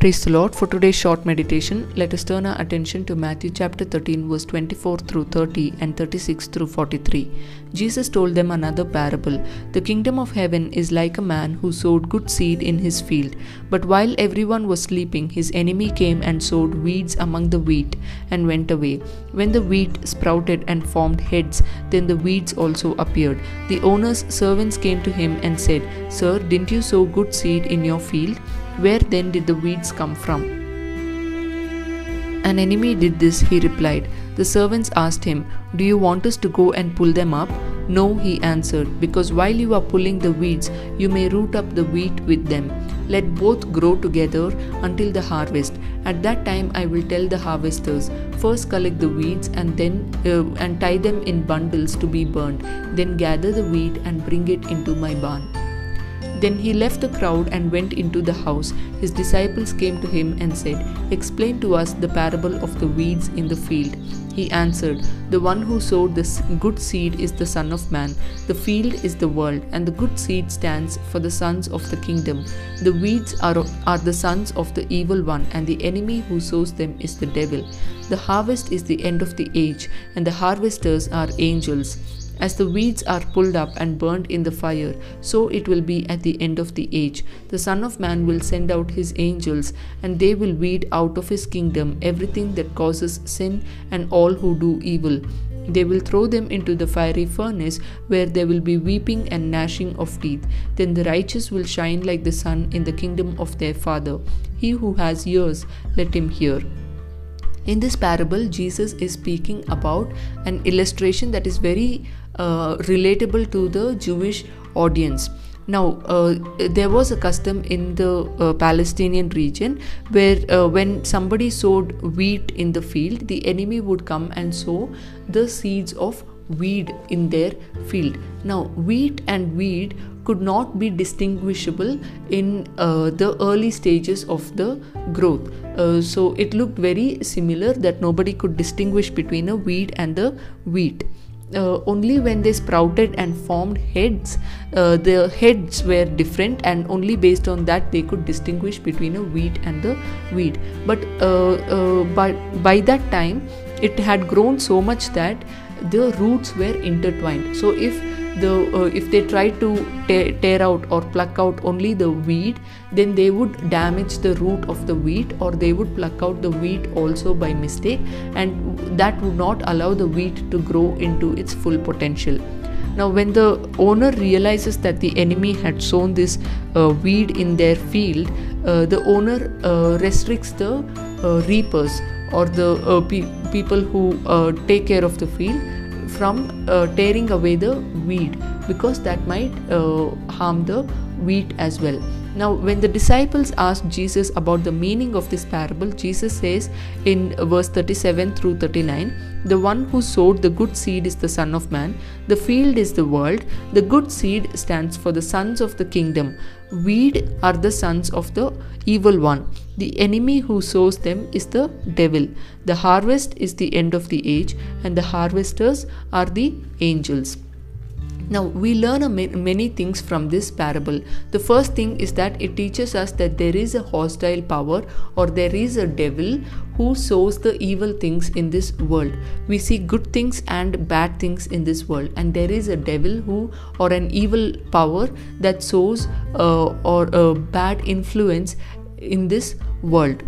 Praise the Lord. For today's short meditation, let us turn our attention to Matthew chapter 13, verse 24 through 30 and 36 through 43. Jesus told them another parable. The kingdom of heaven is like a man who sowed good seed in his field. But while everyone was sleeping, his enemy came and sowed weeds among the wheat and went away. When the wheat sprouted and formed heads, then the weeds also appeared. The owner's servants came to him and said, Sir, didn't you sow good seed in your field? Where then did the weeds come from? An enemy did this, he replied. The servants asked him, Do you want us to go and pull them up? No, he answered, because while you are pulling the weeds, you may root up the wheat with them. Let both grow together until the harvest. At that time, I will tell the harvesters, first collect the weeds and then uh, and tie them in bundles to be burned. Then gather the wheat and bring it into my barn. Then he left the crowd and went into the house. His disciples came to him and said, Explain to us the parable of the weeds in the field. He answered, The one who sowed the good seed is the Son of Man. The field is the world, and the good seed stands for the sons of the kingdom. The weeds are, are the sons of the evil one, and the enemy who sows them is the devil. The harvest is the end of the age, and the harvesters are angels. As the weeds are pulled up and burned in the fire, so it will be at the end of the age. The Son of Man will send out his angels, and they will weed out of his kingdom everything that causes sin and all who do evil. They will throw them into the fiery furnace, where there will be weeping and gnashing of teeth. Then the righteous will shine like the sun in the kingdom of their Father. He who has ears, let him hear. In this parable, Jesus is speaking about an illustration that is very uh, relatable to the Jewish audience. Now, uh, there was a custom in the uh, Palestinian region where, uh, when somebody sowed wheat in the field, the enemy would come and sow the seeds of weed in their field. Now, wheat and weed could not be distinguishable in uh, the early stages of the growth. Uh, so, it looked very similar that nobody could distinguish between a weed and the wheat. Uh, only when they sprouted and formed heads, uh, the heads were different, and only based on that they could distinguish between a wheat and the weed. But uh, uh by by that time, it had grown so much that the roots were intertwined. So if the uh, if they try to tear, tear out or pluck out only the weed then they would damage the root of the wheat or they would pluck out the wheat also by mistake and that would not allow the wheat to grow into its full potential now when the owner realizes that the enemy had sown this uh, weed in their field uh, the owner uh, restricts the reapers or the uh, pe- people who take care of the field from uh, tearing away the weed because that might uh, harm the wheat as well. Now, when the disciples asked Jesus about the meaning of this parable, Jesus says in verse 37 through 39 The one who sowed the good seed is the Son of Man, the field is the world, the good seed stands for the sons of the kingdom, weed are the sons of the evil one. The enemy who sows them is the devil. The harvest is the end of the age, and the harvesters are the angels. Now, we learn many things from this parable. The first thing is that it teaches us that there is a hostile power or there is a devil who sows the evil things in this world. We see good things and bad things in this world, and there is a devil who or an evil power that sows uh, or a bad influence in this world.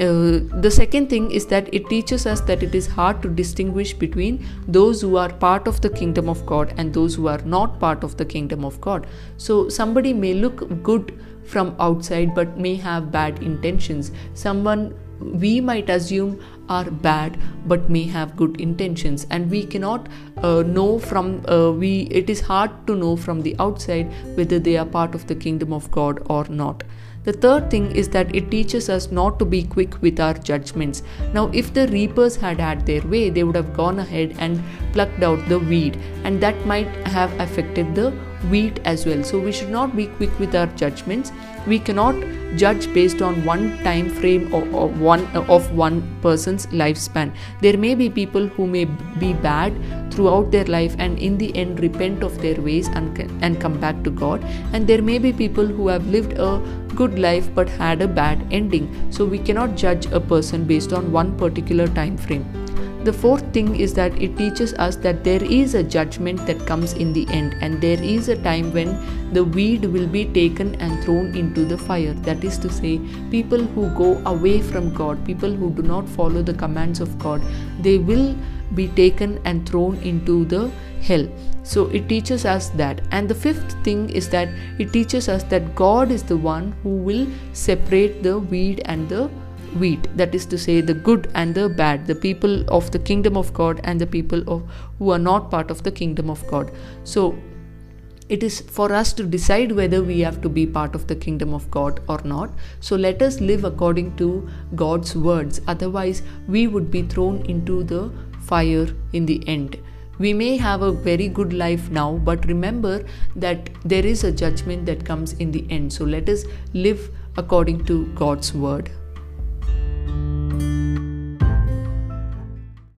Uh, the second thing is that it teaches us that it is hard to distinguish between those who are part of the kingdom of God and those who are not part of the kingdom of God. So, somebody may look good from outside but may have bad intentions. Someone we might assume are bad but may have good intentions and we cannot uh, know from uh, we it is hard to know from the outside whether they are part of the kingdom of god or not the third thing is that it teaches us not to be quick with our judgments. Now, if the reapers had had their way, they would have gone ahead and plucked out the weed, and that might have affected the wheat as well. So we should not be quick with our judgments. We cannot judge based on one time frame or, one uh, of one person's lifespan. There may be people who may be bad throughout their life and in the end repent of their ways and, and come back to god. And there may be people who have lived a good life but had a bad ending. So we cannot judge a person based on one particular time frame the fourth thing is that it teaches us that there is a judgment that comes in the end, and there is a time when the weed will be taken and thrown into the fire. That is to say, people who go away from God, people who do not follow the commands of God, they will be taken and thrown into the hell. So it teaches us that. And the fifth thing is that it teaches us that God is the one who will separate the weed and the wheat that is to say the good and the bad the people of the kingdom of god and the people of who are not part of the kingdom of god so it is for us to decide whether we have to be part of the kingdom of god or not so let us live according to god's words otherwise we would be thrown into the fire in the end we may have a very good life now, but remember that there is a judgment that comes in the end. So let us live according to God's word.